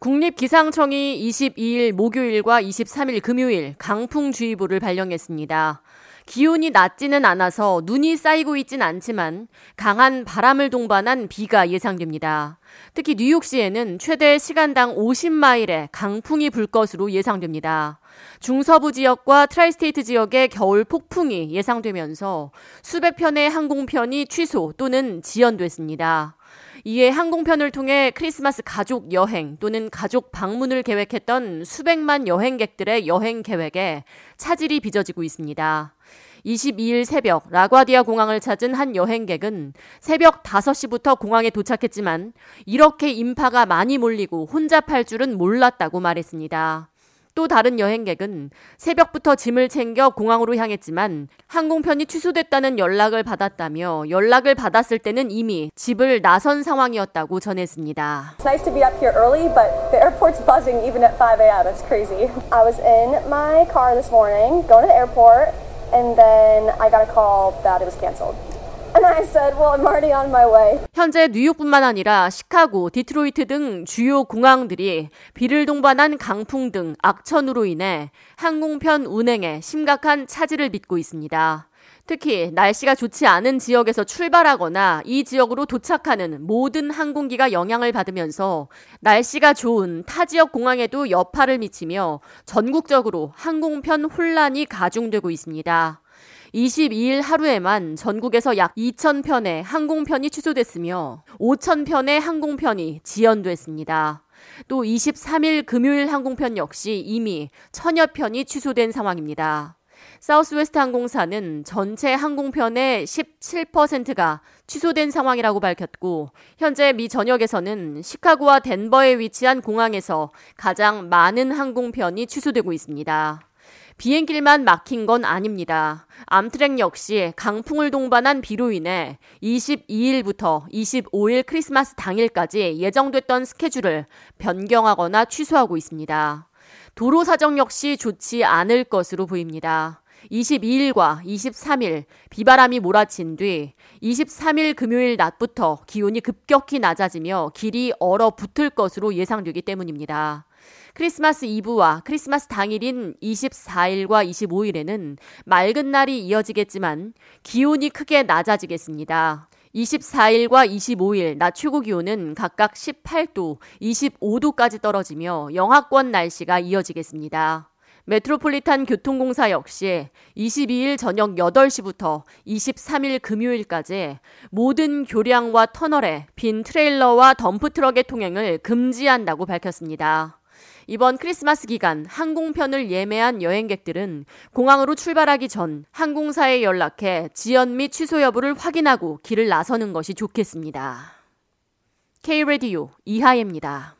국립기상청이 22일 목요일과 23일 금요일 강풍주의보를 발령했습니다. 기온이 낮지는 않아서 눈이 쌓이고 있진 않지만 강한 바람을 동반한 비가 예상됩니다. 특히 뉴욕시에는 최대 시간당 50마일의 강풍이 불 것으로 예상됩니다. 중서부 지역과 tri-state 지역의 겨울 폭풍이 예상되면서 수백 편의 항공편이 취소 또는 지연됐습니다. 이에 항공편을 통해 크리스마스 가족 여행 또는 가족 방문을 계획했던 수백만 여행객들의 여행 계획에 차질이 빚어지고 있습니다. 22일 새벽 라과디아 공항을 찾은 한 여행객은 새벽 5시부터 공항에 도착했지만 이렇게 인파가 많이 몰리고 혼잡할 줄은 몰랐다고 말했습니다. 또 다른 여행객은 새벽부터 짐을 챙겨 공항으로 향했지만 항공편이 취소됐다는 연락을 받았다며 연락을 받았을 때는 이미 집을 나선 상황이었다고 전했습니다. It's nice to be up here early, but the airport's buzzing even at 5 a.m. It's crazy. I was in my car this morning going to the airport, and then I got a call that it was canceled. 현재 뉴욕뿐만 아니라 시카고, 디트로이트 등 주요 공항들이 비를 동반한 강풍 등 악천후로 인해 항공편 운행에 심각한 차질을 빚고 있습니다. 특히 날씨가 좋지 않은 지역에서 출발하거나 이 지역으로 도착하는 모든 항공기가 영향을 받으면서 날씨가 좋은 타 지역 공항에도 여파를 미치며 전국적으로 항공편 혼란이 가중되고 있습니다. 22일 하루에만 전국에서 약 2,000편의 항공편이 취소됐으며 5,000편의 항공편이 지연됐습니다. 또 23일 금요일 항공편 역시 이미 천여 편이 취소된 상황입니다. 사우스웨스트 항공사는 전체 항공편의 17%가 취소된 상황이라고 밝혔고 현재 미 전역에서는 시카고와 덴버에 위치한 공항에서 가장 많은 항공편이 취소되고 있습니다. 비행길만 막힌 건 아닙니다. 암트랙 역시 강풍을 동반한 비로 인해 22일부터 25일 크리스마스 당일까지 예정됐던 스케줄을 변경하거나 취소하고 있습니다. 도로 사정 역시 좋지 않을 것으로 보입니다. 22일과 23일 비바람이 몰아친 뒤 23일 금요일 낮부터 기온이 급격히 낮아지며 길이 얼어붙을 것으로 예상되기 때문입니다. 크리스마스 이브와 크리스마스 당일인 24일과 25일에는 맑은 날이 이어지겠지만 기온이 크게 낮아지겠습니다. 24일과 25일 낮 최고 기온은 각각 18도, 25도까지 떨어지며 영하권 날씨가 이어지겠습니다. 메트로폴리탄 교통공사 역시 22일 저녁 8시부터 23일 금요일까지 모든 교량과 터널에 빈 트레일러와 덤프트럭의 통행을 금지한다고 밝혔습니다. 이번 크리스마스 기간 항공편을 예매한 여행객들은 공항으로 출발하기 전 항공사에 연락해 지연 및 취소 여부를 확인하고 길을 나서는 것이 좋겠습니다. K-Radio 이하예입니다.